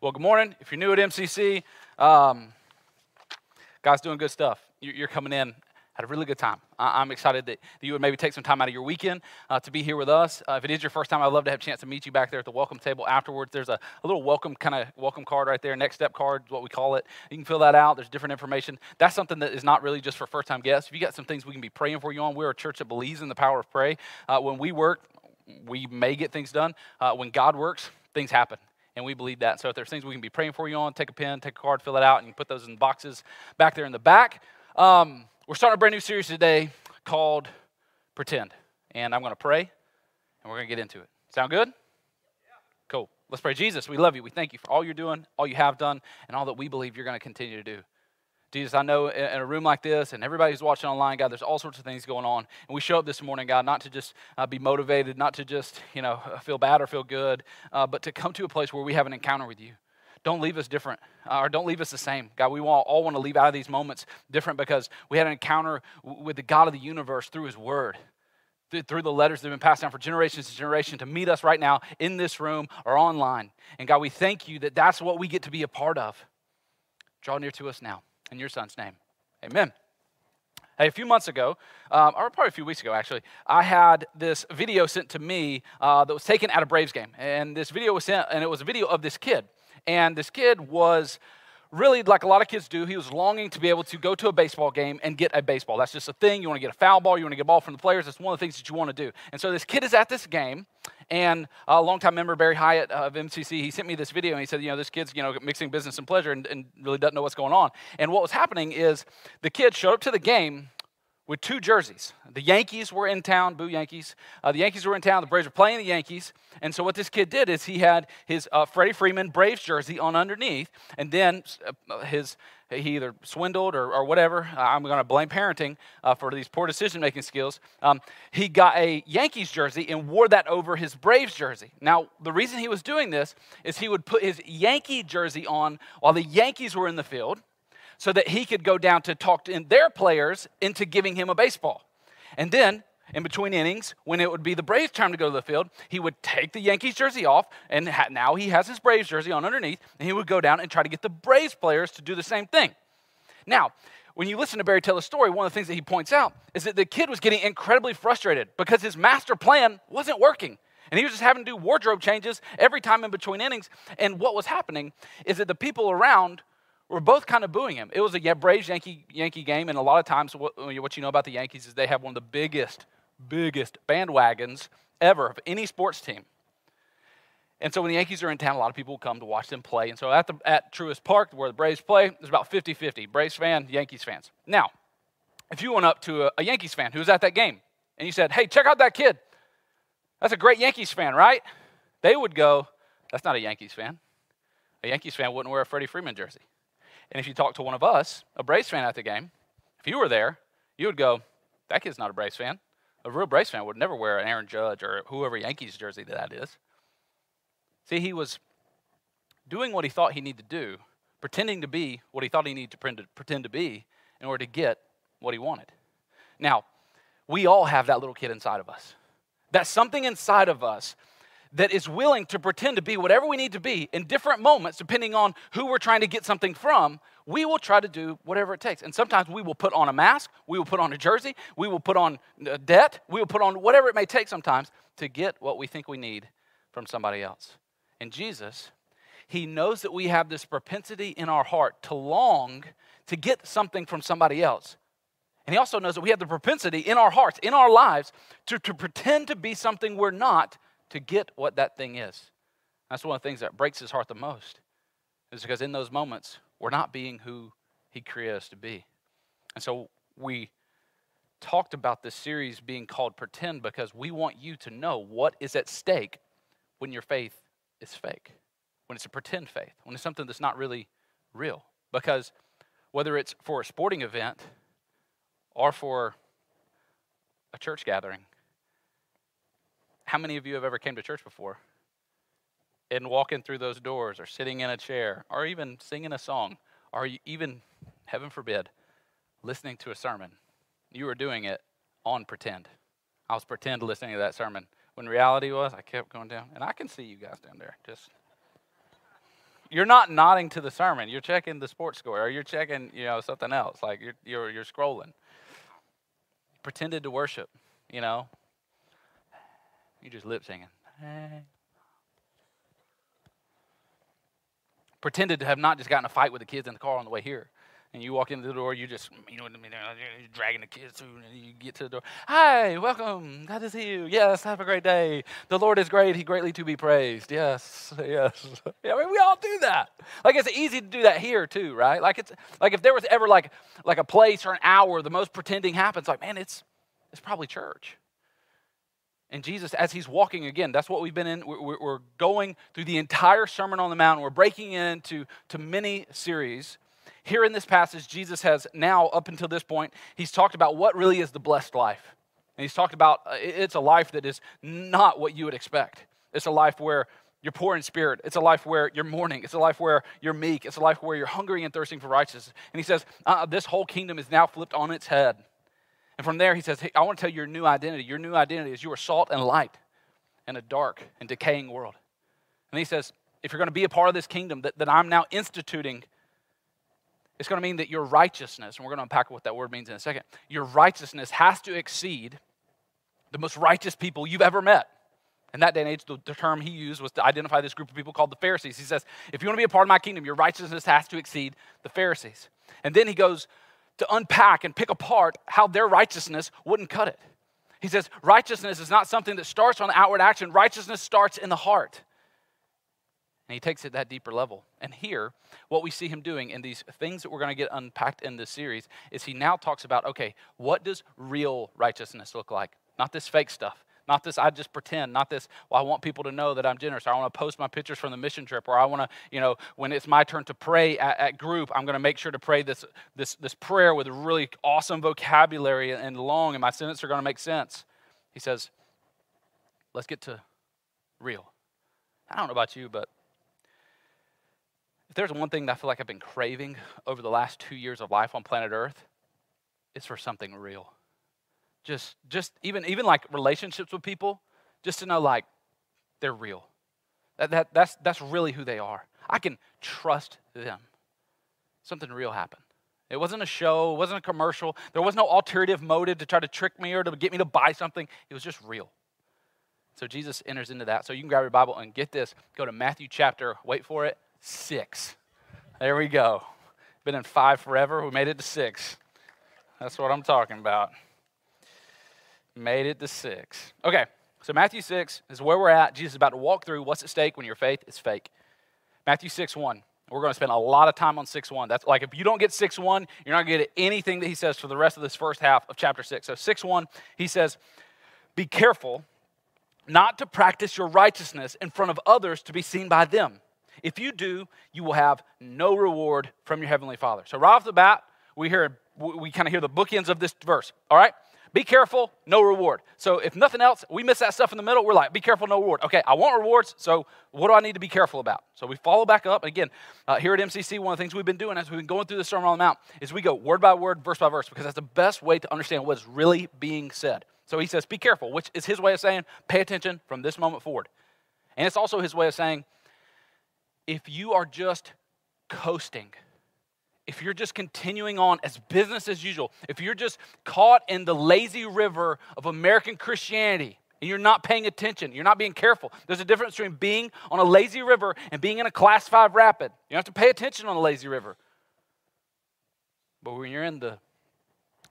Well, good morning. If you're new at MCC, um, guys doing good stuff. You're coming in had a really good time. I'm excited that you would maybe take some time out of your weekend uh, to be here with us. Uh, if it is your first time, I'd love to have a chance to meet you back there at the welcome table afterwards. There's a, a little welcome kind of welcome card right there, next step card, what we call it. You can fill that out. There's different information. That's something that is not really just for first time guests. If you got some things we can be praying for you on, we're a church that believes in the power of pray. Uh, when we work, we may get things done. Uh, when God works, things happen and we believe that. So if there's things we can be praying for you on, take a pen, take a card, fill it out, and put those in boxes back there in the back. Um, we're starting a brand new series today called Pretend. And I'm going to pray and we're going to get into it. Sound good? Yeah. Cool. Let's pray. Jesus, we love you. We thank you for all you're doing, all you have done, and all that we believe you're going to continue to do. Jesus, I know in a room like this and everybody who's watching online, God, there's all sorts of things going on. And we show up this morning, God, not to just uh, be motivated, not to just, you know, feel bad or feel good, uh, but to come to a place where we have an encounter with you. Don't leave us different, uh, or don't leave us the same. God, we all, all want to leave out of these moments different because we had an encounter with the God of the universe through His Word, through the letters that have been passed down for generations and generation to meet us right now in this room or online. And God, we thank you that that's what we get to be a part of. Draw near to us now. In your Son's name, amen. Hey, a few months ago, um, or probably a few weeks ago actually, I had this video sent to me uh, that was taken at a Braves game. And this video was sent, and it was a video of this kid. And this kid was really like a lot of kids do, he was longing to be able to go to a baseball game and get a baseball. That's just a thing. You want to get a foul ball, you want to get a ball from the players. That's one of the things that you want to do. And so this kid is at this game, and a longtime member, Barry Hyatt of MCC, he sent me this video and he said, you know, this kid's, you know, mixing business and pleasure and, and really doesn't know what's going on. And what was happening is the kid showed up to the game with two jerseys. The Yankees were in town, boo Yankees. Uh, the Yankees were in town, the Braves were playing the Yankees. And so what this kid did is he had his uh, Freddie Freeman Braves jersey on underneath, and then uh, his he either swindled or, or whatever. I'm going to blame parenting uh, for these poor decision making skills. Um, he got a Yankees jersey and wore that over his Braves jersey. Now, the reason he was doing this is he would put his Yankee jersey on while the Yankees were in the field so that he could go down to talk to their players into giving him a baseball. And then, in between innings, when it would be the Braves' time to go to the field, he would take the Yankees jersey off, and ha- now he has his Braves jersey on underneath, and he would go down and try to get the Braves players to do the same thing. Now, when you listen to Barry tell the story, one of the things that he points out is that the kid was getting incredibly frustrated because his master plan wasn't working. And he was just having to do wardrobe changes every time in between innings. And what was happening is that the people around were both kind of booing him. It was a Braves Yankee Yankee game, and a lot of times, what, what you know about the Yankees is they have one of the biggest, biggest bandwagons ever of any sports team. And so when the Yankees are in town, a lot of people come to watch them play. And so at, the, at Truist Park, where the Braves play, there's about 50 50 Braves fan, Yankees fans. Now, if you went up to a, a Yankees fan who was at that game and you said, hey, check out that kid, that's a great Yankees fan, right? They would go, that's not a Yankees fan. A Yankees fan wouldn't wear a Freddie Freeman jersey. And if you talk to one of us, a Braves fan at the game, if you were there, you would go, that kid's not a Braves fan. A real Braves fan would never wear an Aaron Judge or whoever Yankees jersey that is. See, he was doing what he thought he needed to do, pretending to be what he thought he needed to pretend to be in order to get what he wanted. Now, we all have that little kid inside of us. That something inside of us that is willing to pretend to be whatever we need to be in different moments, depending on who we're trying to get something from, we will try to do whatever it takes. And sometimes we will put on a mask, we will put on a jersey, we will put on a debt, we will put on whatever it may take sometimes to get what we think we need from somebody else. And Jesus, He knows that we have this propensity in our heart to long to get something from somebody else. And He also knows that we have the propensity in our hearts, in our lives, to, to pretend to be something we're not to get what that thing is. That's one of the things that breaks his heart the most, is because in those moments, we're not being who he created us to be. And so we talked about this series being called Pretend because we want you to know what is at stake when your faith is fake, when it's a pretend faith, when it's something that's not really real. Because whether it's for a sporting event or for a church gathering, how many of you have ever came to church before? And walking through those doors or sitting in a chair or even singing a song or even, heaven forbid, listening to a sermon. You were doing it on pretend. I was pretend listening to that sermon. When reality was, I kept going down. And I can see you guys down there. Just you're not nodding to the sermon. You're checking the sports score or you're checking, you know, something else. Like you're, you're, you're scrolling. Pretended to worship, you know. You just lip singing. Hey. Pretended to have not just gotten a fight with the kids in the car on the way here and you walk into the door, you just, you know what I mean, you're dragging the kids through, and you get to the door. Hi, welcome. Glad to see you. Yes, have a great day. The Lord is great. He greatly to be praised. Yes, yes. Yeah, I mean, we all do that. Like it's easy to do that here too, right? Like it's like if there was ever like like a place or an hour the most pretending happens, like man, it's it's probably church. And Jesus, as he's walking again, that's what we've been in. We're, going through the entire Sermon on the Mount. We're breaking into to many series here in this passage, Jesus has now, up until this point, he's talked about what really is the blessed life. And he's talked about uh, it's a life that is not what you would expect. It's a life where you're poor in spirit. It's a life where you're mourning. It's a life where you're meek. It's a life where you're hungry and thirsting for righteousness. And he says, uh, This whole kingdom is now flipped on its head. And from there, he says, Hey, I want to tell you your new identity. Your new identity is you are salt and light in a dark and decaying world. And he says, If you're going to be a part of this kingdom that, that I'm now instituting, it's going to mean that your righteousness, and we're going to unpack what that word means in a second, your righteousness has to exceed the most righteous people you've ever met. In that day and age, the, the, term he used was to identify this group of people called the Pharisees. He says, if you want to be a part of my kingdom, your righteousness has to exceed the Pharisees. And then he goes to unpack and pick apart how their righteousness wouldn't cut it. He says, righteousness is not something that starts on the outward action, righteousness starts in the heart. And he takes it that deeper level. And here, what we see him doing in these things that we're going to get unpacked in this series is he now talks about okay, what does real righteousness look like? Not this fake stuff. Not this, I just pretend. Not this, well, I want people to know that I'm generous. Or I want to post my pictures from the mission trip. Or I want to, you know, when it's my turn to pray at, at group, I'm going to make sure to pray this, this, this prayer with really awesome vocabulary and long, and my sentences are going to make sense. He says, let's get to real. I don't know about you, but if there's one thing that I feel like I've been craving over the last two years of life on planet Earth, it's for something real. Just, just even, even like relationships with people, just to know like they're real. That, that, that's, that's really who they are. I can trust them. Something real happened. It wasn't a show, it wasn't a commercial. There was no alternative motive to try to trick me or to get me to buy something. It was just real. So Jesus enters into that. So you can grab your Bible and get this. Go to Matthew chapter, wait for it, six. There we go. Been in five forever. We made it to six. That's what I'm talking about. Made it to six. Okay, so Matthew 6 is where we're at. Jesus is about to walk through what's at stake when your faith is fake. Matthew 6 1. We're going to spend a lot of time on 6 1. That's like if you don't get 6 1, you're not going to get anything that he says for the rest of this first half of chapter 6. So 6 1, he says, Be careful not to practice your righteousness in front of others to be seen by them. If you do, you will have no reward from your heavenly Father. So right off the bat, we hear we kind of hear the bookends of this verse. All right? Be careful, no reward. So if nothing else, we miss that stuff in the middle, we're like, be careful, no reward. Okay, I want rewards, so what do I need to be careful about? So we follow back up. Again, uh, here at MCC, one of the things we've been doing as we've been going through the Sermon on the Mount is we go word by word, verse by verse, because that's the best way to understand what is really being said. So he says, be careful, which is his way of saying, pay attention from this moment forward. And it's also his way of saying, if you are just coasting, if you're just continuing on as business as usual, if you're just caught in the lazy river of American Christianity and you're not paying attention, you're not being careful, there's a difference between being on a lazy river and being in a class five rapid. You have to pay attention on a lazy river. But when you're in the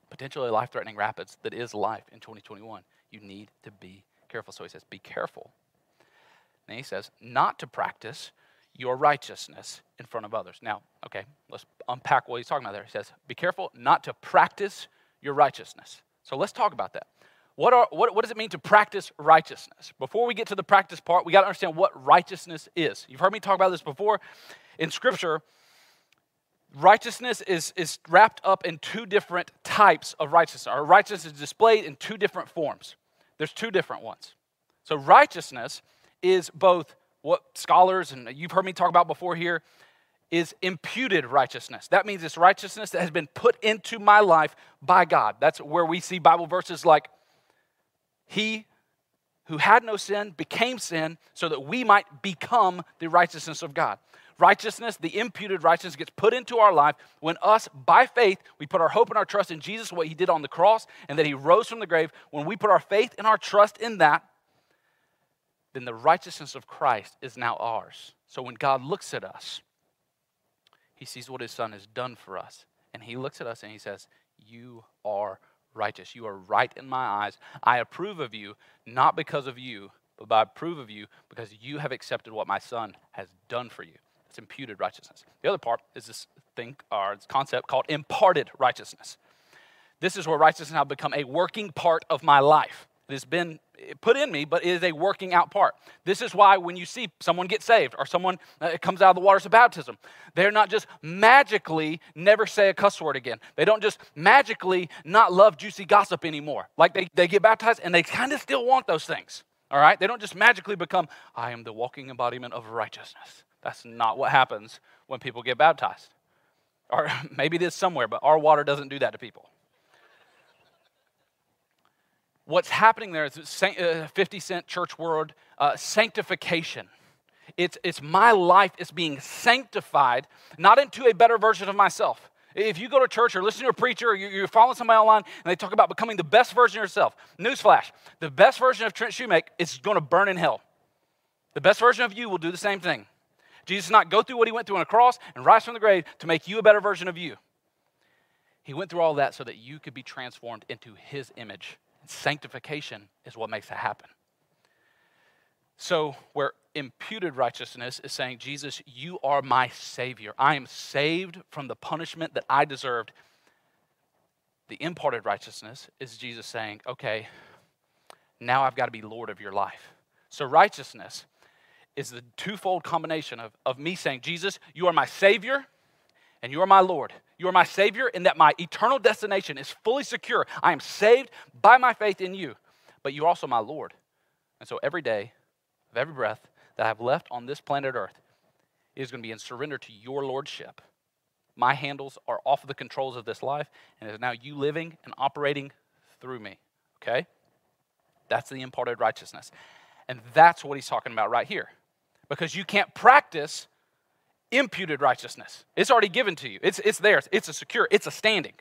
potentially life threatening rapids that is life in 2021, you need to be careful. So he says, Be careful. And he says, Not to practice your righteousness in front of others. Now, okay, let's unpack what he's talking about there. He says, Be careful not to practice your righteousness. So let's talk about that. What, are, what, what does it mean to practice righteousness? Before we get to the practice part, we got to understand what righteousness is. You've heard me talk about this before. In Scripture, righteousness is, is wrapped up in two different types of righteousness. Our righteousness is displayed in two different forms. There's two different ones. So, righteousness is both what scholars and you've heard me talk about before here is imputed righteousness. That means it's righteousness that has been put into my life by God. That's where we see Bible verses like, He who had no sin became sin so that we might become the righteousness of God. Righteousness, the imputed righteousness, gets put into our life when us, by faith, we put our hope and our trust in Jesus, what he did on the cross, and that he rose from the grave. When we put our faith and our trust in that, then the righteousness of Christ is now ours. So when God looks at us, he sees what his son has done for us. And he looks at us and he says, You are righteous. You are right in my eyes. I approve of you, not because of you, but I approve of you because you have accepted what my son has done for you. It's imputed righteousness. The other part is this thing or this concept called imparted righteousness. This is where righteousness now become a working part of my life. It has been put in me, but it is a working out part. This is why when you see someone get saved or someone uh, comes out of the waters of baptism, they're not just magically never say a cuss word again. They don't just magically not love juicy gossip anymore. Like they, they get baptized and they kind of still want those things. All right? They don't just magically become, I am the walking embodiment of righteousness. That's not what happens when people get baptized. Or maybe it is somewhere, but our water doesn't do that to people what's happening there is uh, 50 cent church word uh, sanctification. It's, it's my life is being sanctified, not into a better version of myself. If you go to church or listen to a preacher or you're following somebody online and they talk about becoming the best version of yourself, newsflash, the best version of Trent Shoemake is going to burn in hell. The best version of you will do the same thing. Jesus did not go through what he went through on a cross and rise from the grave to make you a better version of you. He went through all that so that you could be transformed into his image Sanctification is what makes that happen. So, where imputed righteousness is saying, Jesus, you are my Savior. I am saved from the punishment that I deserved. The imparted righteousness is Jesus saying, okay, now I've got to be Lord of your life. So, righteousness is the twofold combination of, of me saying, Jesus, you are my Savior and you are my Lord. You are my Savior, and that my eternal destination is fully secure. I am saved by my faith in you, but you're also my Lord. And so every day of every breath that I've left on this planet Earth is going to be in surrender to your Lordship. My handles are off of the controls of this life, and it is now you living and operating through me. Okay? That's the imparted righteousness. And that's what he's talking about right here. Because you can't practice imputed righteousness. It's already given to you. It's, it's theirs. It's a secure, it's a standing.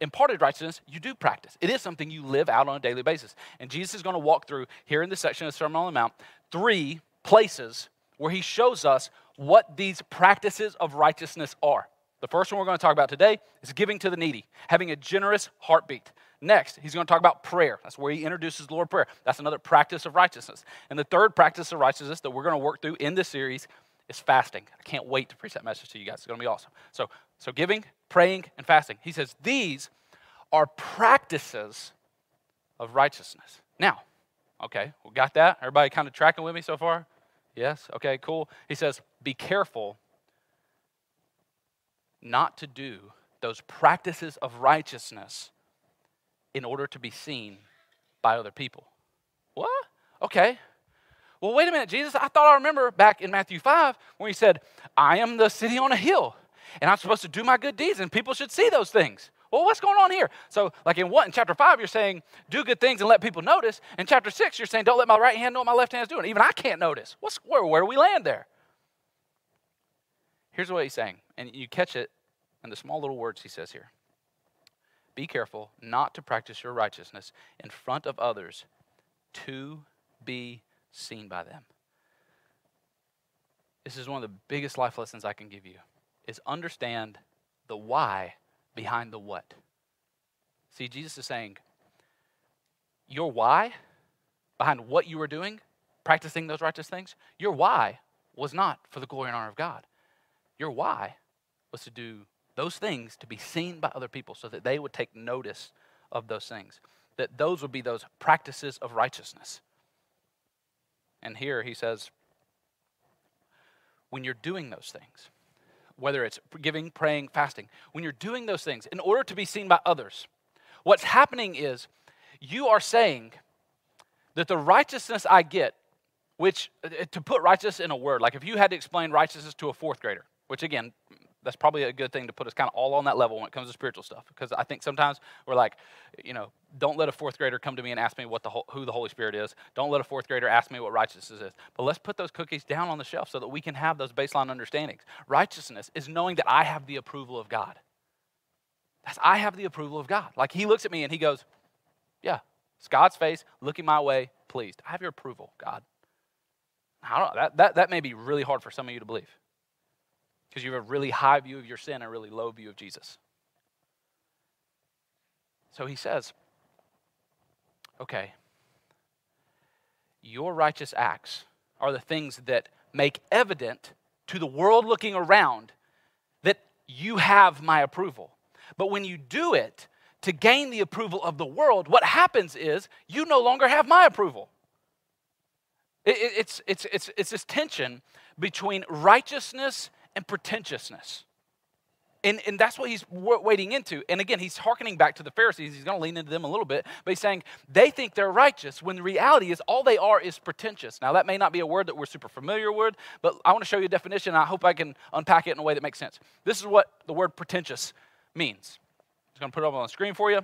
Imparted righteousness, you do practice. It is something you live out on a daily basis. And Jesus is going to walk through here in this section of the Sermon on the Mount three places where he shows us what these practices of righteousness are. The first one we're going to talk about today is giving to the needy, having a generous heartbeat. Next, he's going to talk about prayer. That's where he introduces Lord prayer. That's another practice of righteousness. And the third practice of righteousness that we're going to work through in this series is fasting. I can't wait to preach that message to you guys. It's going to be awesome. So, so giving, praying, and fasting. He says these are practices of righteousness. Now, okay, we got that? Everybody kind of tracking with me so far? Yes? Okay, cool. He says, be careful not to do those practices of righteousness in order to be seen by other people. What? Okay. Well, wait a minute, Jesus, I thought I remember back in Matthew 5 when he said, I am the city on a hill, and I'm supposed to do my good deeds, and people should see those things. Well, what's going on here? So, like in what in chapter five, you're saying do good things and let people notice. In chapter six, you're saying don't let my right hand know what my left hand is doing. Even I can't notice. What's where? Where do we land there? Here's what he's saying, and you catch it in the small little words he says here. Be careful not to practice your righteousness in front of others to be seen by them. This is one of the biggest life lessons I can give you is understand the why behind the what. See, Jesus is saying, your why behind what you were doing, practicing those righteous things, your why was not for the glory and honor of God. Your why was to do those things to be seen by other people so that they would take notice of those things. That those would be those practices of righteousness. And here he says, when you're doing those things, whether it's giving, praying, fasting, when you're doing those things in order to be seen by others, what's happening is you are saying that the righteousness I get, which uh, to put righteousness in a word, like if you had to explain righteousness to a fourth grader, which again, that's probably a good thing to put us kind of all on that level when it comes to spiritual stuff. Because I think sometimes we're like, you know, don't let a fourth grader come to me and ask me what the who the Holy Spirit is. Don't let a fourth grader ask me what righteousness is. But let's put those cookies down on the shelf so that we can have those baseline understandings. Righteousness is knowing that I have the approval of God. That's I have the approval of God. Like He looks at me and He goes, "Yeah, it's God's face looking my way, pleased. I have your approval, God." I don't know. That, that, that may be really hard for some of you to believe because you have a really high view of your sin and a really low view of Jesus. So he says, okay, your righteous acts are the things that make evident to the world looking around that you have my approval. But when you do it to gain the approval of the world, what happens is you no longer have my approval. it's, it's, it's, it's this tension between righteousness and pretentiousness. And, and that's what he's wading into. And again, he's hearkening back to the Pharisees. He's going to lean into them a little bit, but he's saying they think they're righteous when the reality is all they are is pretentious. Now, that may not be a word that we're super familiar with, but I want to show you a definition. I hope I can unpack it in a way that makes sense. This is what the word pretentious means. I'm going to put it up on the screen for you.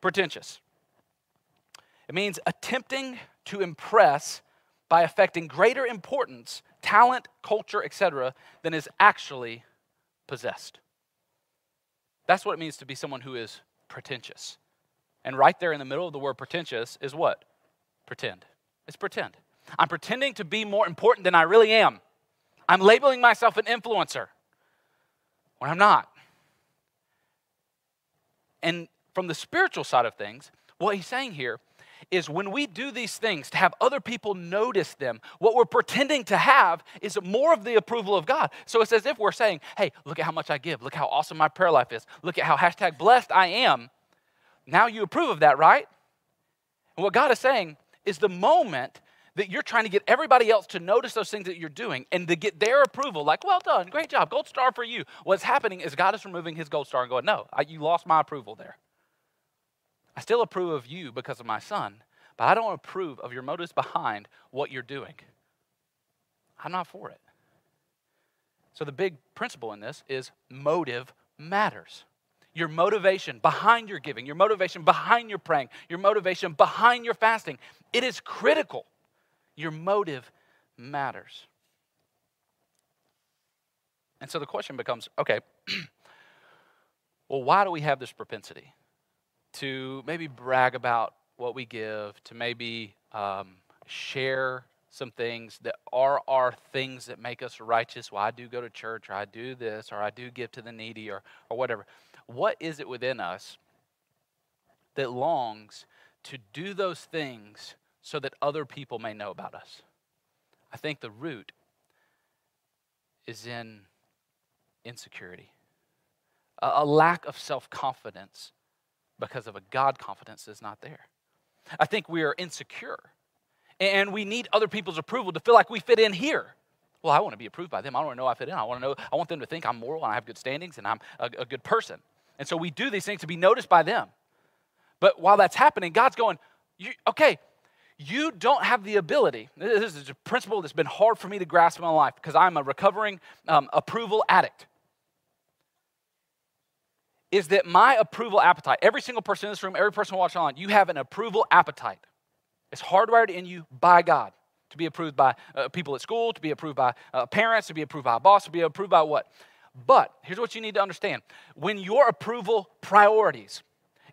Pretentious. It means attempting to impress by affecting greater importance talent, culture, etc., than is actually possessed. That's what it means to be someone who is pretentious. And right there in the middle of the word pretentious is what? Pretend. It's pretend. I'm pretending to be more important than I really am. I'm labeling myself an influencer when I'm not. And from the spiritual side of things, what he's saying here is when we do these things to have other people notice them, what we're pretending to have is more of the approval of God. So it's as if we're saying, hey, look at how much I give. Look how awesome my prayer life is. Look at how hashtag blessed I am. Now you approve of that, right? And what God is saying is the moment that you're trying to get everybody else to notice those things that you're doing and to get their approval, like, well done, great job, gold star for you. What's happening is God is removing his gold star and going, no, I, you lost my approval there. I still approve of you because of my son, but I don't approve of your motives behind what you're doing. I'm not for it. So, the big principle in this is motive matters. Your motivation behind your giving, your motivation behind your praying, your motivation behind your fasting, it is critical. Your motive matters. And so the question becomes okay, well, why do we have this propensity? To maybe brag about what we give, to maybe um, share some things that are our things that make us righteous. Well, I do go to church, or I do this, or I do give to the needy, or, or whatever. What is it within us that longs to do those things so that other people may know about us? I think the root is in insecurity, a, a lack of self confidence because of a God confidence that's not there. I think we are insecure and we need other people's approval to feel like we fit in here. Well, I want to be approved by them. I want to know I fit in. I want to know, I want them to think I'm moral and I have good standings and I'm a, a good person. And so we do these things to be noticed by them. But while that's happening, God's going, okay, you don't have the ability. This is a principle that's been hard for me to grasp in my life because I'm a recovering um, approval addict is that my approval appetite, every single person in this room, every person watching online, you have an approval appetite. It's hardwired in you by God to be approved by uh, people at school, to be approved by uh, parents, to be approved by a boss, to be approved by what? But here's what you need to understand when your approval priorities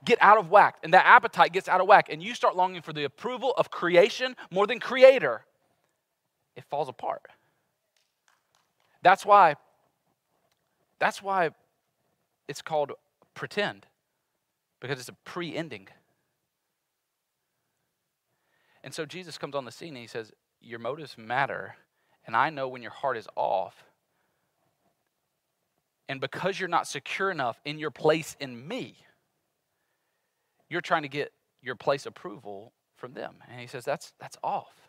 get out of whack and that appetite gets out of whack and you start longing for the approval of creation more than creator, it falls apart. That's why, that's why it's called pretend because it's a pre ending. And so Jesus comes on the scene and he says, Your motives matter, and I know when your heart is off. And because you're not secure enough in your place in me, you're trying to get your place approval from them. And he says, That's, that's off.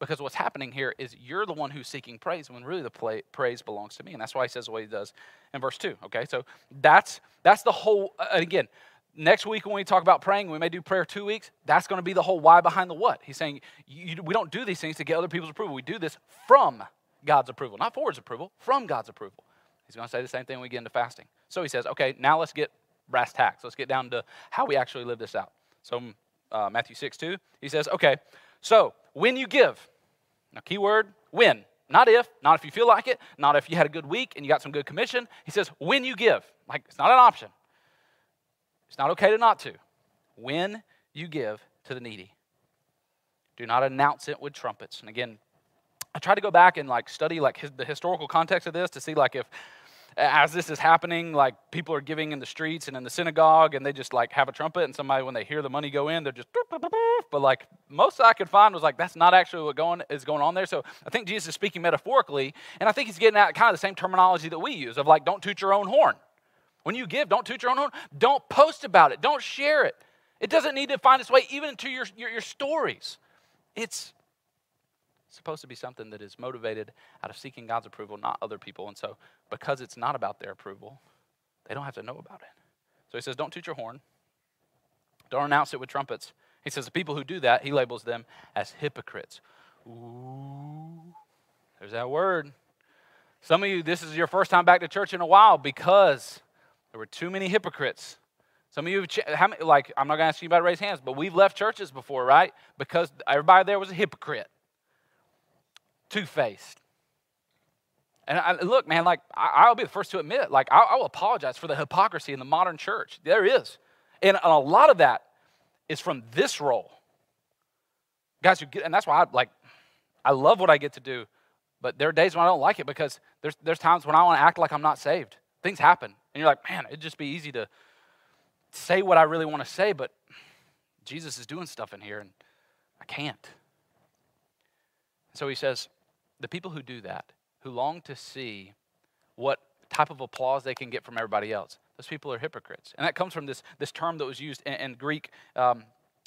Because what's happening here is you're the one who's seeking praise when really the play, praise belongs to me. And that's why he says what he does in verse 2. Okay, so that's, that's the whole, uh, again, next week when we talk about praying, we may do prayer two weeks. That's going to be the whole why behind the what. He's saying you, we don't do these things to get other people's approval. We do this from God's approval, not for his approval, from God's approval. He's going to say the same thing when we get into fasting. So he says, okay, now let's get brass tacks. Let's get down to how we actually live this out. So uh, Matthew 6, 2, he says, okay, so when you give, now keyword, when. Not if, not if you feel like it, not if you had a good week and you got some good commission. He says, when you give. Like, it's not an option. It's not okay to not to. When you give to the needy, do not announce it with trumpets. And again, I tried to go back and like study like his, the historical context of this to see like if as this is happening, like people are giving in the streets and in the synagogue, and they just like have a trumpet, and somebody when they hear the money go in, they're just. But like most I could find was like that's not actually what going is going on there. So I think Jesus is speaking metaphorically, and I think he's getting at kind of the same terminology that we use of like don't toot your own horn. When you give, don't toot your own horn. Don't post about it. Don't share it. It doesn't need to find its way even into your, your, your stories. It's supposed to be something that is motivated out of seeking God's approval, not other people. And so, because it's not about their approval, they don't have to know about it. So he says, Don't toot your horn, don't announce it with trumpets. He says, The people who do that, he labels them as hypocrites. Ooh, there's that word. Some of you, this is your first time back to church in a while because there were too many hypocrites. Some of you, many, like, I'm not going to ask you about raise hands, but we've left churches before, right? Because everybody there was a hypocrite two faced. And I, look, man, like, I, will be the first to admit, like, I, I will apologize for the hypocrisy in the modern church. There is. And a lot of that is from this role. Guys who get, and that's why I, like, I love what I get to do, but there are days when I don't like it because there's, there's times when I want to act like I'm not saved. Things happen. And you're like, man, it'd just be easy to say what I really want to say, but Jesus is doing stuff in here and I can't. So he says, the people who do that, who long to see what type of applause they can get from everybody else, those people are hypocrites. And that comes from this, this term that was used in, in Greek, um,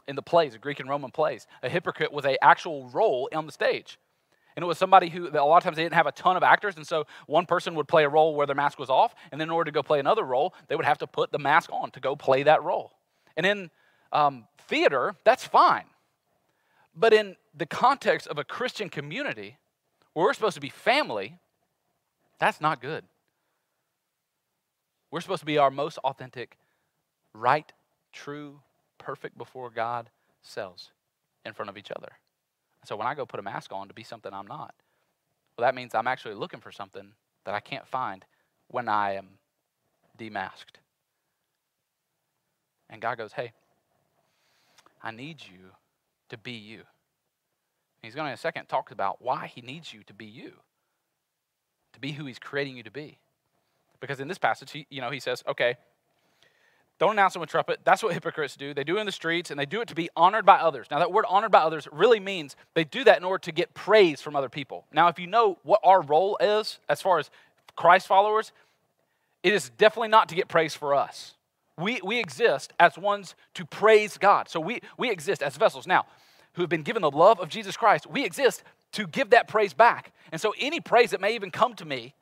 in the plays, the Greek and Roman plays. A hypocrite was a actual role on the stage. And it was somebody who, a lot of times, they didn't have a ton of actors. And so one person would play a role where their mask was off. And then in order to go play another role, they would have to put the mask on to go play that role. And in um, theater, that's fine. But in the context of a Christian community, we're supposed to be family, that's not good. We're supposed to be our most authentic, right, true, perfect before God selves in front of each other. So when I go put a mask on to be something I'm not, well, that means I'm actually looking for something that I can't find when I am demasked. And God goes, hey, I need you to be you. He's going to in a second talk about why he needs you to be you, to be who he's creating you to be. Because in this passage, he, you know, he says, okay, don't announce it with trumpet. That's what hypocrites do. They do it in the streets, and they do it to be honored by others. Now, that word honored by others really means they do that in order to get praise from other people. Now, if you know what our role is as far as Christ followers, it is definitely not to get praise for us. We, we exist as ones to praise God. So we, we exist as vessels. Now, who have been given the love of Jesus Christ, we exist to give that praise back. And so any praise that may even come to me,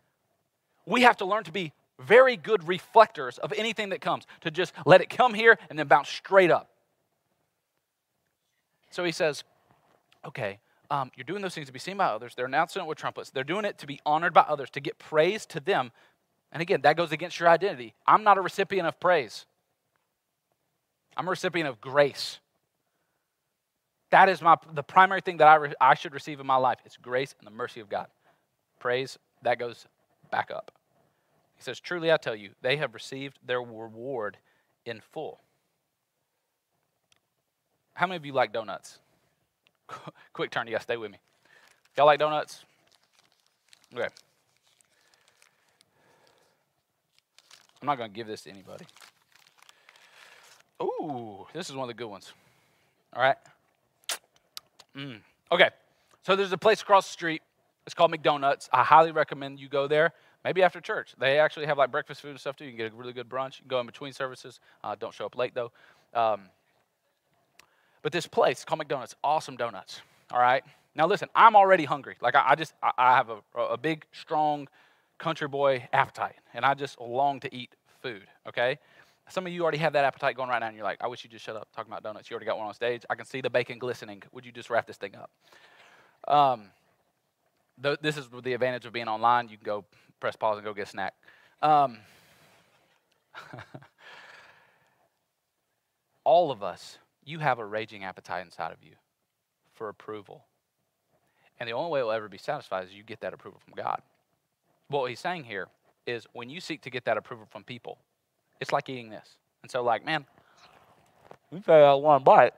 we have to learn to be very good reflectors of anything that comes, to just let it come here and then bounce straight up. So he says, okay, um, you're doing those things to be seen by others. They're announcing it with trumpets. They're doing it to be honored by others, to get praise to them. And again, that goes against your identity. I'm not a recipient of praise, I'm a recipient of grace. That is my, the primary thing that I, re, I should receive in my life. It's grace and the mercy of God. Praise, that goes back up. He says, Truly I tell you, they have received their reward in full. How many of you like donuts? Quick turn, gotta stay with me. Y'all like donuts? Okay. I'm not gonna give this to anybody. Ooh, this is one of the good ones. All right. Mm. Okay. So there's a place across the street. It's called McDonuts. I highly recommend you go there. Maybe after church. They actually have like breakfast food and stuff too. You can get a really good brunch. You can go in between services. Uh, don't show up late though. Um, but this place called McDonuts, awesome donuts. All right. Now listen, I'm already hungry. Like I, I just, I, I have a, a big, strong country boy appetite, and I just long to eat food. Okay. Some of you already have that appetite going right now, and you're like, I wish you'd just shut up talking about donuts. You already got one on stage. I can see the bacon glistening. Would you just wrap this thing up? Um, th- this is the advantage of being online. You can go press pause and go get a snack. Um, all of us, you have a raging appetite inside of you for approval. And the only way it will ever be satisfied is you get that approval from God. What he's saying here is when you seek to get that approval from people, it's like eating this. And so, like, man, we say one bite.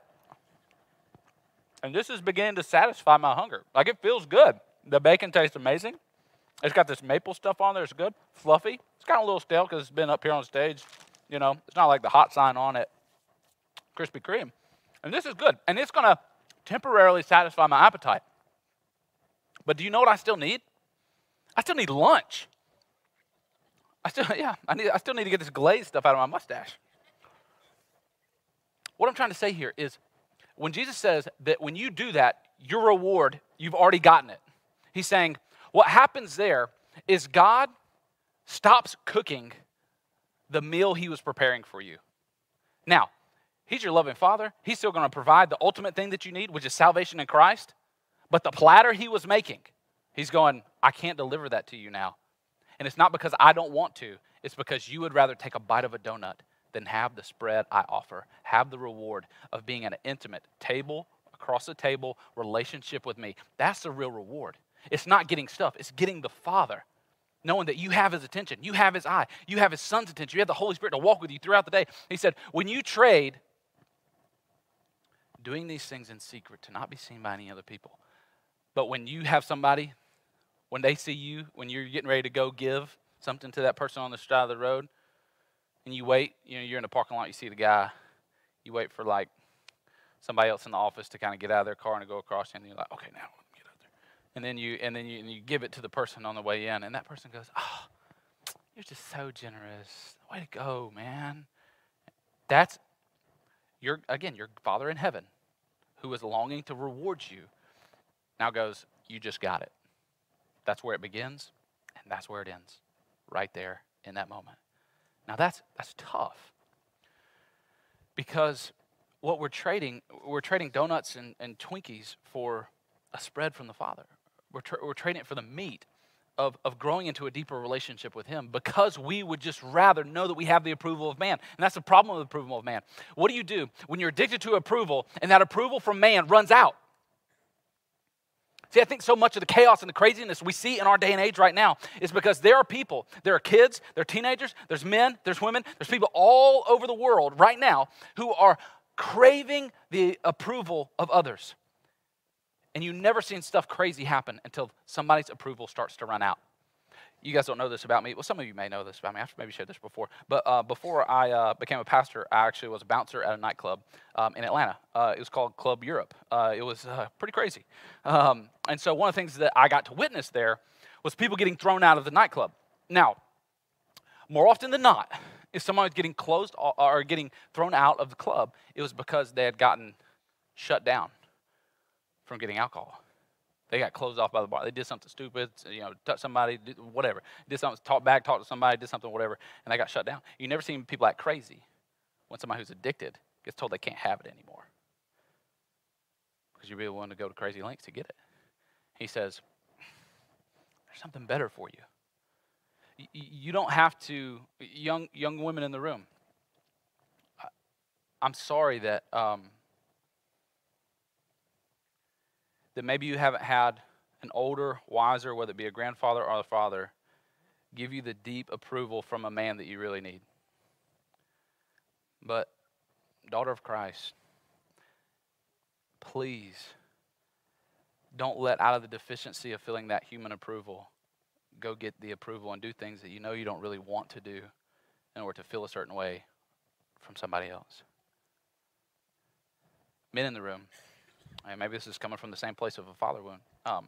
And this is beginning to satisfy my hunger. Like, it feels good. The bacon tastes amazing. It's got this maple stuff on there. It's good, fluffy. It's kind of a little stale because it's been up here on stage. You know, it's not like the hot sign on it. Krispy Kreme. And this is good. And it's going to temporarily satisfy my appetite. But do you know what I still need? I still need lunch. I still, yeah, I, need, I still need to get this glazed stuff out of my mustache. What I'm trying to say here is when Jesus says that when you do that, your reward, you've already gotten it. He's saying, what happens there is God stops cooking the meal he was preparing for you. Now, he's your loving father. He's still going to provide the ultimate thing that you need, which is salvation in Christ. But the platter he was making, he's going, I can't deliver that to you now. And it's not because I don't want to, it's because you would rather take a bite of a donut than have the spread I offer, have the reward of being at an intimate table, across the table, relationship with me. That's the real reward. It's not getting stuff, it's getting the Father. Knowing that you have his attention, you have his eye, you have his son's attention, you have the Holy Spirit to walk with you throughout the day. He said, when you trade doing these things in secret to not be seen by any other people, but when you have somebody, when they see you, when you're getting ready to go give something to that person on the side of the road, and you wait, you know, you're in the parking lot, you see the guy, you wait for like somebody else in the office to kind of get out of their car and go across, and you're like, okay, now let me get out there. And then you and then you, and you give it to the person on the way in, and that person goes, oh, you're just so generous. Way to go, man. That's your again, your Father in heaven, who is longing to reward you, now goes, you just got it. That's where it begins, and that's where it ends, right there in that moment. Now that's that's tough because what we're trading, we're trading donuts and, and Twinkies for a spread from the Father. We're, tra- we're trading it for the meat of, of growing into a deeper relationship with Him because we would just rather know that we have the approval of man. And that's the problem with the approval of man. What do you do when you're addicted to approval and that approval from man runs out? See, I think so much of the chaos and the craziness we see in our day and age right now is because there are people, there are kids, there are teenagers, there's men, there's women, there's people all over the world right now who are craving the approval of others. And you never seen stuff crazy happen until somebody's approval starts to run out. You guys don't know this about me. Well, some of you may know this about me. I've maybe shared this before. But uh, before I uh, became a pastor, I actually was a bouncer at a nightclub um, in Atlanta. Uh, it was called Club Europe. Uh, it was uh, pretty crazy. Um, and so one of the things that I got to witness there was people getting thrown out of the nightclub. Now, more often than not, if someone was getting closed or getting thrown out of the club, it was because they had gotten shut down from getting alcohol. They got closed off by the bar. They did something stupid, you know, touched somebody, whatever. Did something, talked back, talked to somebody, did something, whatever, and they got shut down. You never seen people act crazy when somebody who's addicted gets told they can't have it anymore because you're really willing to go to crazy lengths to get it. He says, "There's something better for you. You don't have to, young young women in the room. I'm sorry that." Um, that maybe you haven't had an older, wiser, whether it be a grandfather or a father, give you the deep approval from a man that you really need. But, daughter of Christ, please don't let out of the deficiency of feeling that human approval go get the approval and do things that you know you don't really want to do in order to feel a certain way from somebody else. Men in the room, and maybe this is coming from the same place of a father wound. Um,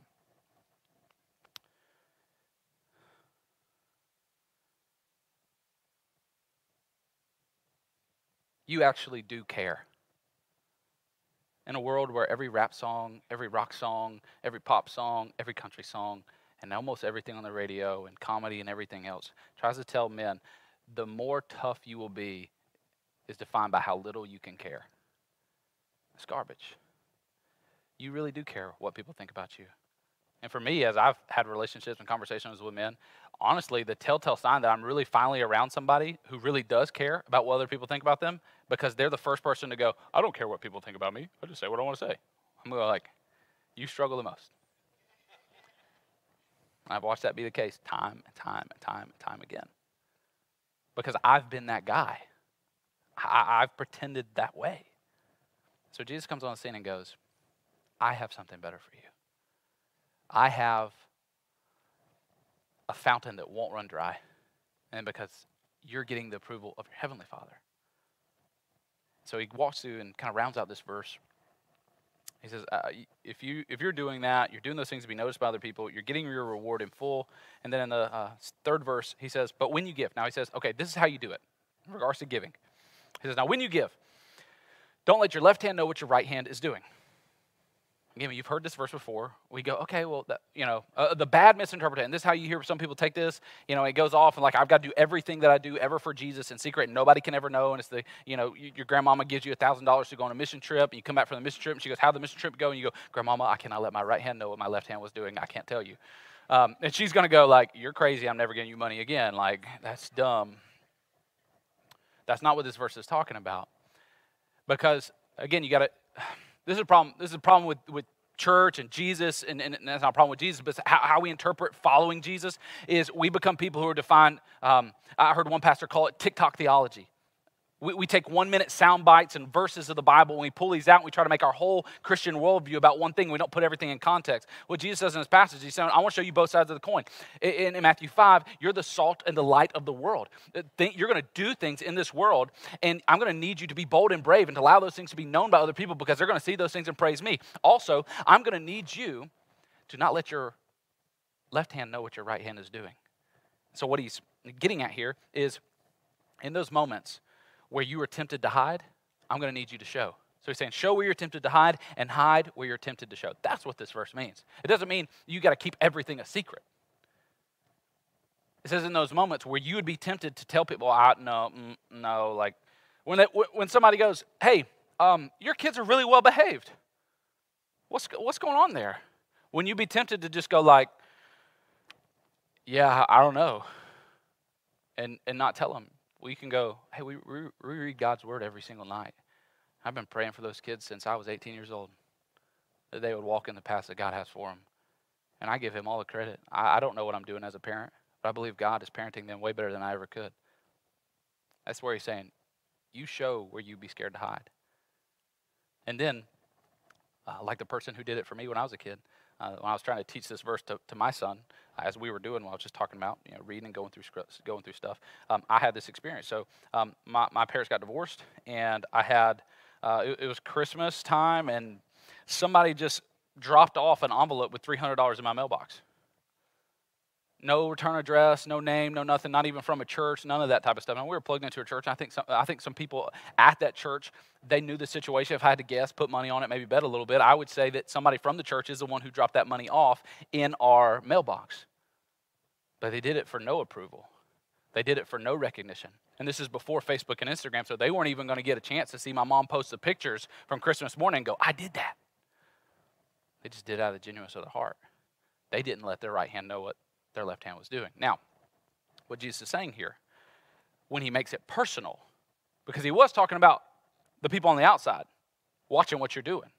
you actually do care. In a world where every rap song, every rock song, every pop song, every country song, and almost everything on the radio and comedy and everything else tries to tell men the more tough you will be is defined by how little you can care. It's garbage you really do care what people think about you. And for me, as I've had relationships and conversations with men, honestly, the telltale sign that I'm really finally around somebody who really does care about what other people think about them, because they're the first person to go, I don't care what people think about me. I just say what I want to say. I'm like, you struggle the most. I've watched that be the case time and time and time and time again. Because I've been that guy. I, have pretended that way. So Jesus comes on the scene and goes, I have something better for you. I have a fountain that won't run dry. And because you're getting the approval of your heavenly Father. So he walks through and kind of rounds out this verse. He says, uh, if, you, if you're doing that, you're doing those things to be noticed by other people, you're getting your reward in full. And then in the uh, third verse, he says, but when you give, now he says, okay, this is how you do it in regards to giving. He says, now when you give, don't let your left hand know what your right hand is doing. Again, you've heard this verse before. We go, okay, well, that, you know, uh, the bad misinterpretation. This is how you hear some people take this. You know, it goes off and like, I've got to do everything that I do ever for Jesus in secret, and nobody can ever know. And it's the, you know, your grandmama gives you a thousand dollars to go on a mission trip, and you come back from the mission trip, and she goes, "How the mission trip go?" And you go, "Grandmama, I cannot let my right hand know what my left hand was doing. I can't tell you." Um, and she's going to go like, "You're crazy. I'm never giving you money again. Like, that's dumb." That's not what this verse is talking about. Because again, you got to. This is a problem. This is a problem with with church and Jesus, and, and, that's not a problem with Jesus, but how, how, we interpret following Jesus is we become people who are defined. Um, I heard one pastor call it TikTok theology. We, we take one minute sound bites and verses of the Bible, and we pull these out, and we try to make our whole Christian worldview about one thing. We don't put everything in context. What Jesus says in this passage, he's saying, I want to show you both sides of the coin. In, in Matthew 5, you're the salt and the light of the world. You're going to do things in this world, and I'm going to need you to be bold and brave and to allow those things to be known by other people because they're going to see those things and praise me. Also, I'm going to need you to not let your left hand know what your right hand is doing. So, what he's getting at here is in those moments, where you are tempted to hide, I'm going to need you to show. So he's saying, show where you're tempted to hide and hide where you're tempted to show. That's what this verse means. It doesn't mean you got to keep everything a secret. It says in those moments where you would be tempted to tell people, ah, no, mm, no, like when, they, when somebody goes, hey, um, your kids are really well behaved. What's, what's going on there? When you'd be tempted to just go like, yeah, I don't know, and, and not tell them, we can go, hey, we, we, read God's word every single night. I've been praying for those kids since I was 18 years old, that they would walk in the path that God has for them. And I give him all the credit. I, I don't know what I'm doing as a parent, but I believe God is parenting them way better than I ever could. That's where he's saying, you show where you'd be scared to hide. And then, uh, like the person who did it for me when I was a kid, uh, when I was trying to teach this verse to, to my son, as we were doing, while I was just talking about, you know, reading and going through going through stuff, um, I had this experience. So um, my, my parents got divorced, and I had, uh, it, it, was Christmas time, and somebody just dropped off an envelope with $300 in my mailbox no return address, no name, no nothing, not even from a church, none of that type of stuff. And we were plugged into a church. I think some, I think some people at that church, they knew the situation. If I had to guess, put money on it, maybe bet a little bit, I would say that somebody from the church is the one who dropped that money off in our mailbox. But they did it for no approval. They did it for no recognition. And this is before Facebook and Instagram, so they weren't even going to get a chance to see my mom post the pictures from Christmas morning and go, I did that. They just did it out of the genuineness of their heart. They didn't let their right hand know what their left hand was doing. Now, what Jesus is saying here, when he makes it personal, because he was talking about the people on the outside watching what you're doing.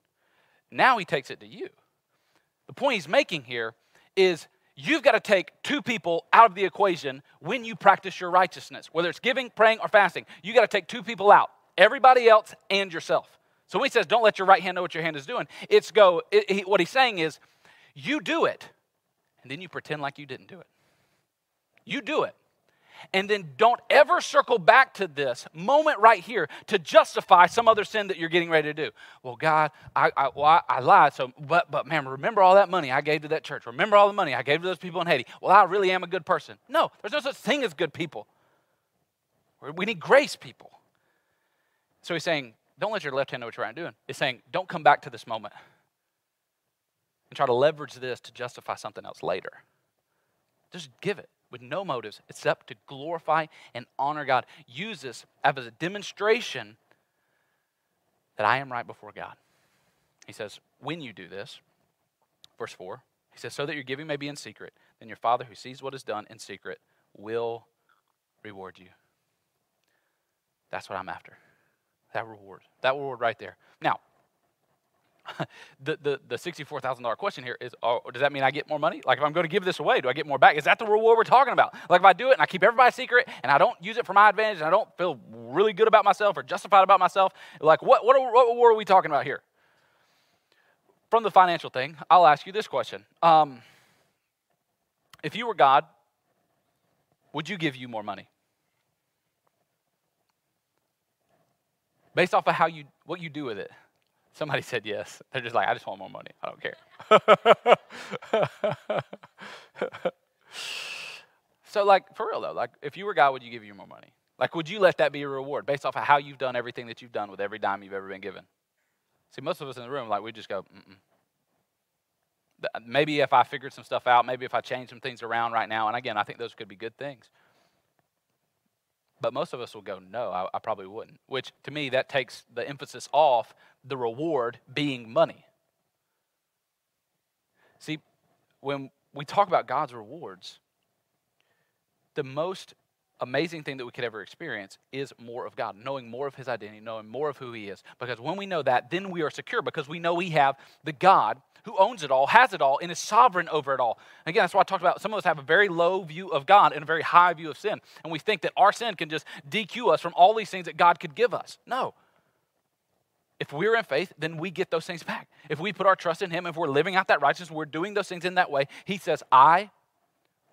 Now he takes it to you. The point he's making here is you've got to take two people out of the equation when you practice your righteousness, whether it's giving, praying, or fasting. You got to take two people out everybody else and yourself. So when he says, don't let your right hand know what your hand is doing, it's go, it, he, what he's saying is, you do it and then you pretend like you didn't do it. You do it. And then don't ever circle back to this moment right here to justify some other sin that you're getting ready to do. Well, God, I, I, well, I, I lied. So, but, but man, remember all that money I gave to that church. Remember all the money I gave to those people in Haiti. Well, I really am a good person. No, there's no such thing as good people. We need grace people. So he's saying, don't let your left hand know what you're doing. He's saying, don't come back to this moment and try to leverage this to justify something else later. Just give it with no motives except to glorify and honor God. Use this as a demonstration that I am right before God. He says, when you do this, verse 4, he says, so that your giving may be in secret, then your Father who sees what is done in secret will reward you. That's what I'm after. That reward. That reward right there. Now, the, the, the $64,000 question here is oh, does that mean I get more money? Like, if I'm going to give this away, do I get more back? Is that the reward we're talking about? Like, if I do it and I keep everybody secret and I don't use it for my advantage and I don't feel really good about myself or justified about myself, like, what, what, what reward are we talking about here? From the financial thing, I'll ask you this question. Um, if you were God, would you give you more money? Based off of how you, what you do with it. Somebody said yes. They're just like, I just want more money. I don't care. so, like, for real though, like, if you were God, would you give you more money? Like, would you let that be a reward based off of how you've done everything that you've done with every dime you've ever been given? See, most of us in the room, like, we just go, Mm-mm. Maybe if I figured some stuff out, maybe if I changed some things around right now, and again, I think those could be good things. But most of us will go, no, I, I, probably wouldn't. Which to me, that takes the emphasis off the reward being money. See, when we talk about God's rewards, the most amazing thing that we could ever experience is more of God, knowing more of His identity, knowing more of who He is. Because when we know that, then we are secure because we know we have the God who owns it all, has it all, and is sovereign over it all. Again, that's why I talked about some of us have a very low view of God and a very high view of sin. And we think that our sin can just DQ us from all these things that God could give us. No. If we're in faith, then we get those things back. If we put our trust in Him, if we're living out that righteousness, we're doing those things in that way, He says, I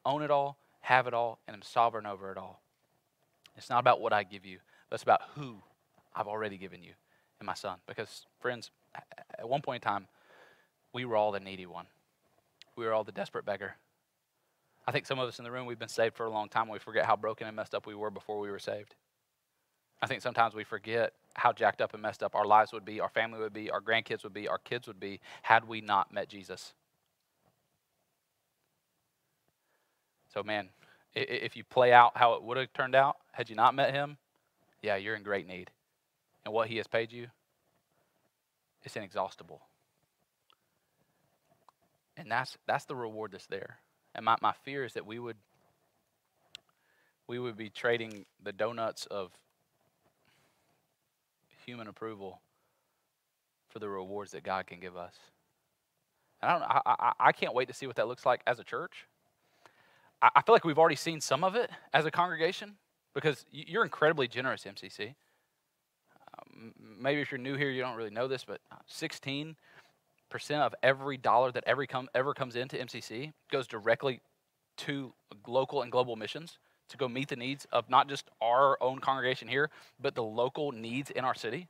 own it all, have it all, and am sovereign over it all. It's not about what I give you, but it's about who I've already given you in my Son. Because, friends, at one point in time, we were all the needy one. We were all the desperate beggar. I think some of us in the room, we've been saved for a long time. We forget how broken and messed up we were before we were saved. I think sometimes we forget how jacked up and messed up our lives would be, our family would be, our grandkids would be, our kids would be, had we not met Jesus. So, man, if you play out how it would have turned out had you not met him, yeah, you're in great need. And what he has paid you, it's inexhaustible. And that's that's the reward that's there. And my, my fear is that we would we would be trading the donuts of human approval for the rewards that God can give us. And I don't I, I, I can't wait to see what that looks like as a church. I, feel like we've already seen some of it as a congregation because you're incredibly generous, MCC. Um, maybe if you're new here, you don't really know this, but 16 percent of every dollar that every come, ever comes into MCC goes directly to local and global missions to go meet the needs of not just our own congregation here, but the local needs in our city.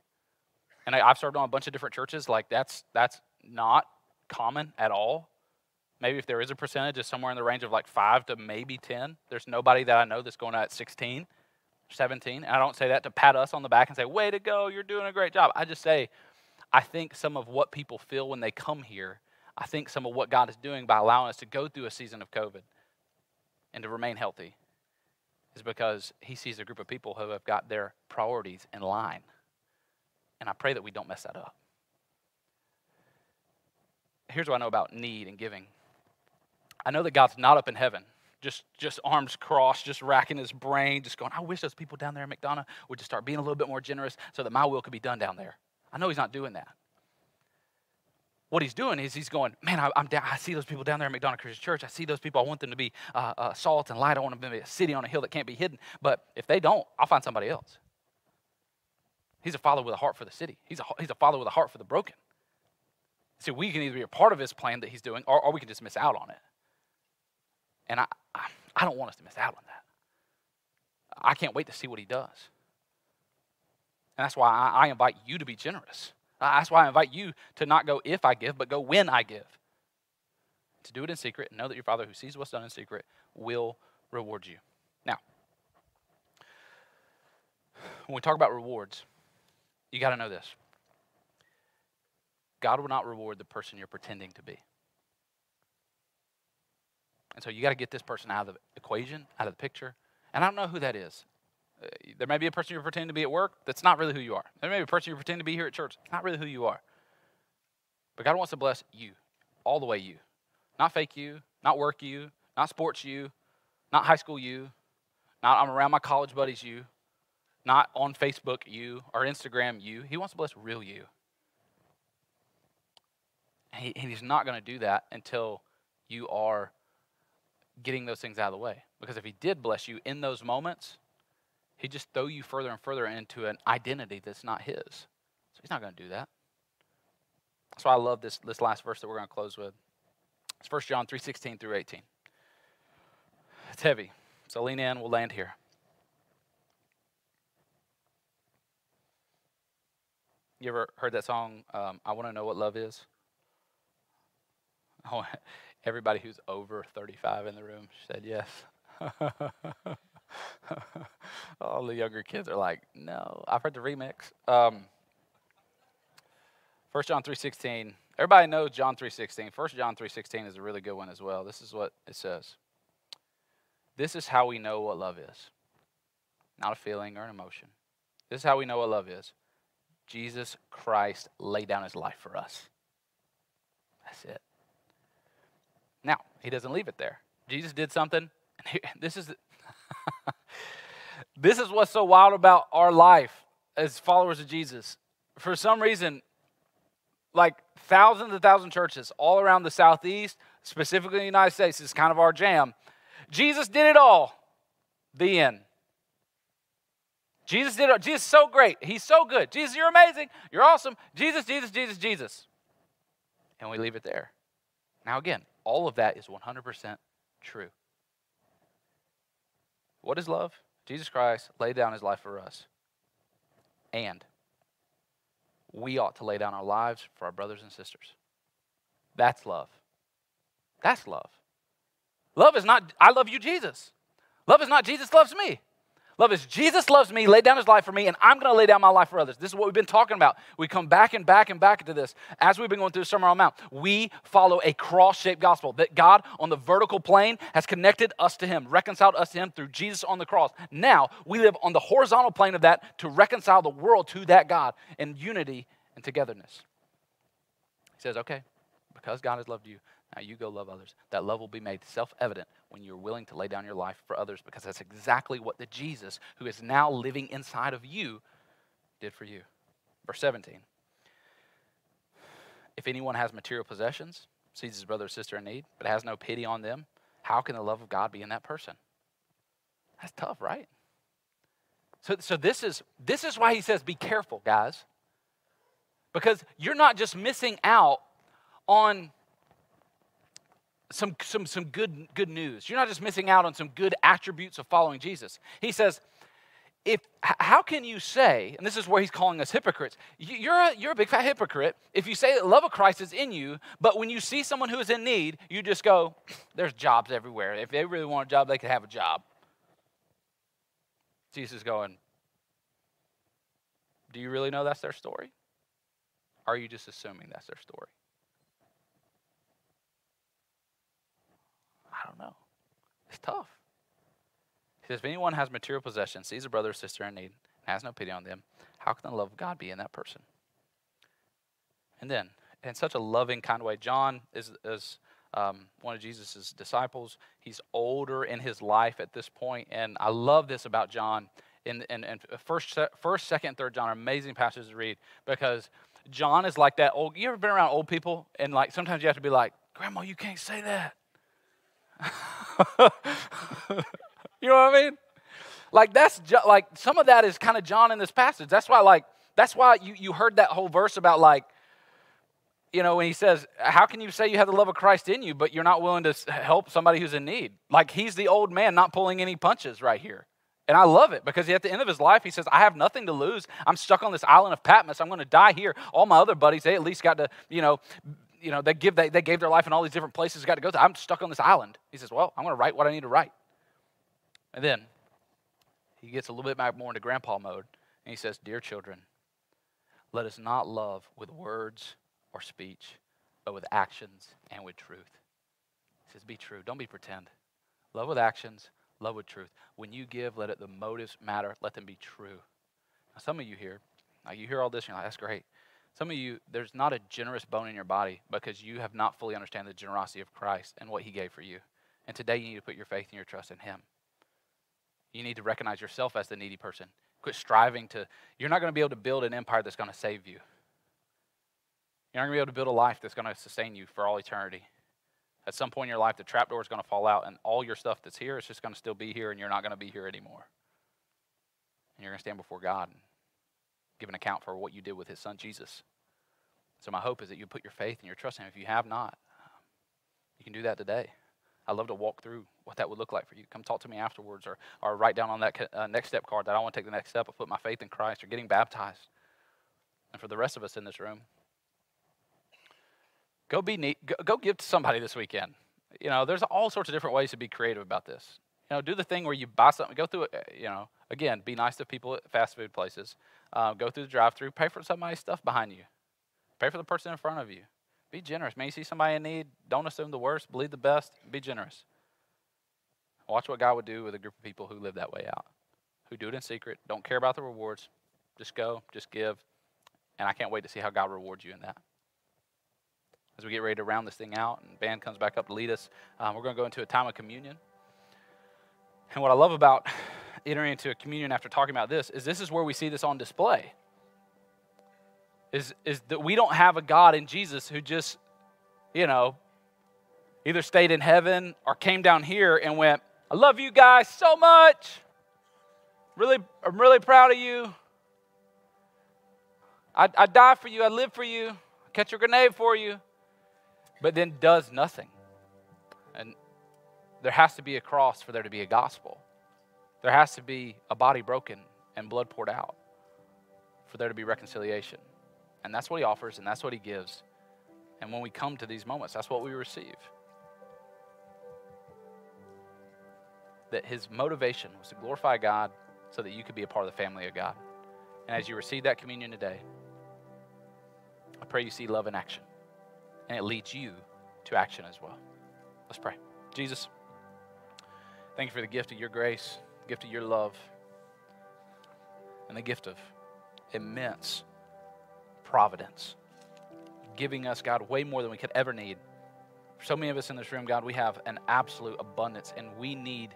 And I, have served on a bunch of different churches. Like that's that's not common at all. Maybe if there is a percentage, it's somewhere in the range of like five to maybe ten. There's nobody that I know that's going out at 16, 17. And I don't say that to pat us on the back and say, "Way to go, you're doing a great job." I just say I think some of what people feel when they come here, I think some of what God is doing by allowing us to go through a season of COVID and to remain healthy is because He sees a group of people who have got their priorities in line. And I pray that we don't mess that up. Here's what I know about need and giving I know that God's not up in heaven just just arms crossed, just racking his brain, just going, I wish those people down there in McDonough would just start being a little bit more generous so that my will could be done down there. I know he's not doing that. What he's doing is he's going, man, I, am down, I see those people down there at McDonough Christian Church. I see those people. I want them to be uh, uh, salt and light. I want them to be a city on a hill that can't be hidden. But if they don't, I'll find somebody else. He's a father with a heart for the city. He's a, he's a father with a heart for the broken. See, we can either be a part of his plan that he's doing, or, or we can just miss out on it. And I, I, don't want us to miss out on that. I can't wait to see what he does. And that's why I, I invite you to be generous. That's why I invite you to not go if I give, but go when I give. To do it in secret and know that your Father who sees what's done in secret will reward you. Now, when we talk about rewards, you got to know this God will not reward the person you're pretending to be. And so you got to get this person out of the equation, out of the picture. And I don't know who that is. Uh, there may be a person you're pretending to be at work that's not really who you are. There may be a person you're pretending to be here at church, not really who you are. But God wants to bless you, all the way you. Not fake you, not work you, not sports you, not high school you, not I'm around my college buddies you, not on Facebook you or Instagram you. He wants to bless real you. And he's not going to do that until you are getting those things out of the way. Because if he did bless you in those moments, he'd just throw you further and further into an identity that's not his. So he's not going to do that. Why I love this, this last verse that we're going to close with. It's 1 John 3 16 through 18. It's heavy. So lean in, we'll land here. You ever heard that song, um, I Want to Know What Love Is? Oh, everybody who's over 35 in the room said yes. All the younger kids are like, no. I've heard the remix. Um, 1 John 3.16. Everybody knows John 3.16. 1 John 3.16 is a really good one as well. This is what it says. This is how we know what love is. Not a feeling or an emotion. This is how we know what love is. Jesus Christ laid down his life for us. That's it. Now, he doesn't leave it there. Jesus did something. this is this is what's so wild about our life as followers of Jesus. For some reason, like thousands and thousands of churches all around the southeast, specifically in the United States, is kind of our jam. Jesus did it all. The end. Jesus did it. Jesus so great. He's so good. Jesus, you're amazing. You're awesome. Jesus, Jesus, Jesus, Jesus. And we leave it there. Now, again, all of that is 100% true. What is love? Jesus Christ laid down his life for us. And we ought to lay down our lives for our brothers and sisters. That's love. That's love. Love is not, I love you, Jesus. Love is not, Jesus loves me. Love is Jesus loves me, laid down his life for me, and I'm going to lay down my life for others. This is what we've been talking about. We come back and back and back into this as we've been going through the Sermon on the Mount. We follow a cross shaped gospel that God on the vertical plane has connected us to him, reconciled us to him through Jesus on the cross. Now we live on the horizontal plane of that to reconcile the world to that God in unity and togetherness. He says, okay, because God has loved you, now you go love others. That love will be made self evident when you're willing to lay down your life for others because that's exactly what the Jesus who is now living inside of you did for you. Verse 17. If anyone has material possessions, sees his brother or sister in need, but has no pity on them, how can the love of God be in that person? That's tough, right? So, so this is this is why he says, be careful, guys. Because you're not just missing out on some, some, some good, good news. You're not just missing out on some good attributes of following Jesus. He says, if how can you say, and this is where he's calling us hypocrites, you're a, you're a big fat hypocrite if you say that love of Christ is in you, but when you see someone who is in need, you just go, there's jobs everywhere. If they really want a job, they could have a job. Jesus is going, do you really know that's their story? Or are you just assuming that's their story? I don't know. It's tough. He says, if anyone has material possessions, sees a brother or sister in need, and has no pity on them, how can the love of God be in that person? And then, in such a loving kind way, John is, is um, one of Jesus' disciples. He's older in his life at this point, and I love this about John. In, in first, first, second, third John are amazing passages to read because John is like that old. You ever been around old people and like sometimes you have to be like, Grandma, you can't say that. you know what I mean? Like that's ju- like some of that is kind of John in this passage. That's why like that's why you you heard that whole verse about like you know when he says how can you say you have the love of Christ in you but you're not willing to help somebody who's in need? Like he's the old man not pulling any punches right here. And I love it because at the end of his life, he says, I have nothing to lose. I'm stuck on this island of Patmos. I'm going to die here. All my other buddies, they at least got to, you know, you know, they, give, they, they gave their life in all these different places, got to go to. I'm stuck on this island. He says, Well, I'm going to write what I need to write. And then he gets a little bit more into grandpa mode, and he says, Dear children, let us not love with words or speech, but with actions and with truth. He says, Be true. Don't be pretend. Love with actions, love with truth. When you give, let it the motives matter. Let them be true. Now, some of you here, now you hear all this, and you're like, That's great. Some of you, there's not a generous bone in your body because you have not fully understand the generosity of Christ and what he gave for you. And today you need to put your faith and your trust in him. You need to recognize yourself as the needy person. Quit striving to, you're not going to be able to build an empire that's going to save you. You're not going to be able to build a life that's going to sustain you for all eternity. At some point in your life, the trapdoor is going to fall out, and all your stuff that's here is just going to still be here, and you're not going to be here anymore. And you're going to stand before God give an account for what you did with His Son, Jesus. So, my hope is that you put your faith and your trust in Him. If you have not, you can do that today. I'd love to walk through what that would look like for you. Come talk to me afterwards or, or write down on that uh, next step card that I want to take the next step of put my faith in Christ or getting baptized. And for the rest of us in this room, Go be neat. Go, go give to somebody this weekend. You know, there's all sorts of different ways to be creative about this. You know, do the thing where you buy something, go through it. Uh, you know, again, be nice to people at fast food places. Uh, go through the drive-through. Pay for somebody's stuff behind you. Pay for the person in front of you. Be generous. May you see somebody in need. Don't assume the worst. Believe the best. Be generous. Watch what God would do with a group of people who live that way out, who do it in secret, don't care about the rewards. Just go, just give. And I can't wait to see how God rewards you in that as we get ready to round this thing out and band comes back up to lead us um, we're going to go into a time of communion and what i love about entering into a communion after talking about this is this is where we see this on display. Is, is that we don't have a god in jesus who just you know either stayed in heaven or came down here and went i love you guys so much. Really i'm really proud of you. I, I die for you. I live for you. I catch a grenade for you. But then does nothing. And there has to be a cross for there to be a gospel. There has to be a body broken and blood poured out for there to be reconciliation. And that's what he offers and that's what he gives. And when we come to these moments, that's what we receive. That his motivation was to glorify God so that you could be a part of the family of God. And as you receive that communion today, I pray you see love in action and it leads you to action as well. Let's pray. Jesus, thank you for the gift of your grace, gift of your love, and the gift of immense providence, giving us, God, way more than we could ever need. For so many of us in this room, God, we have an absolute abundance, and we need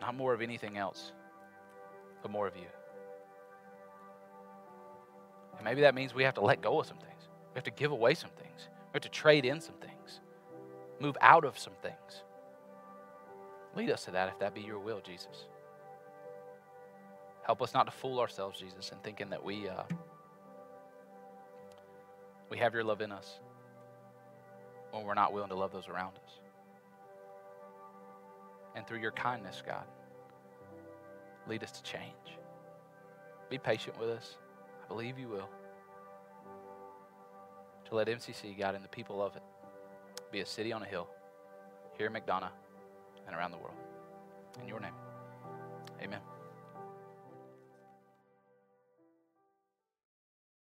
not more of anything else, but more of you. And maybe that means we have to let go of some things. We have to give away some things. We have to trade in some things, move out of some things. Lead us to that if that be your will, Jesus. Help us not to fool ourselves, Jesus, in thinking that we uh, we have your love in us when we're not willing to love those around us. And through your kindness, God, lead us to change. Be patient with us. I believe you will to let MCC, God, and the people of it be a city on a hill here in McDonough and around the world. In your name, amen.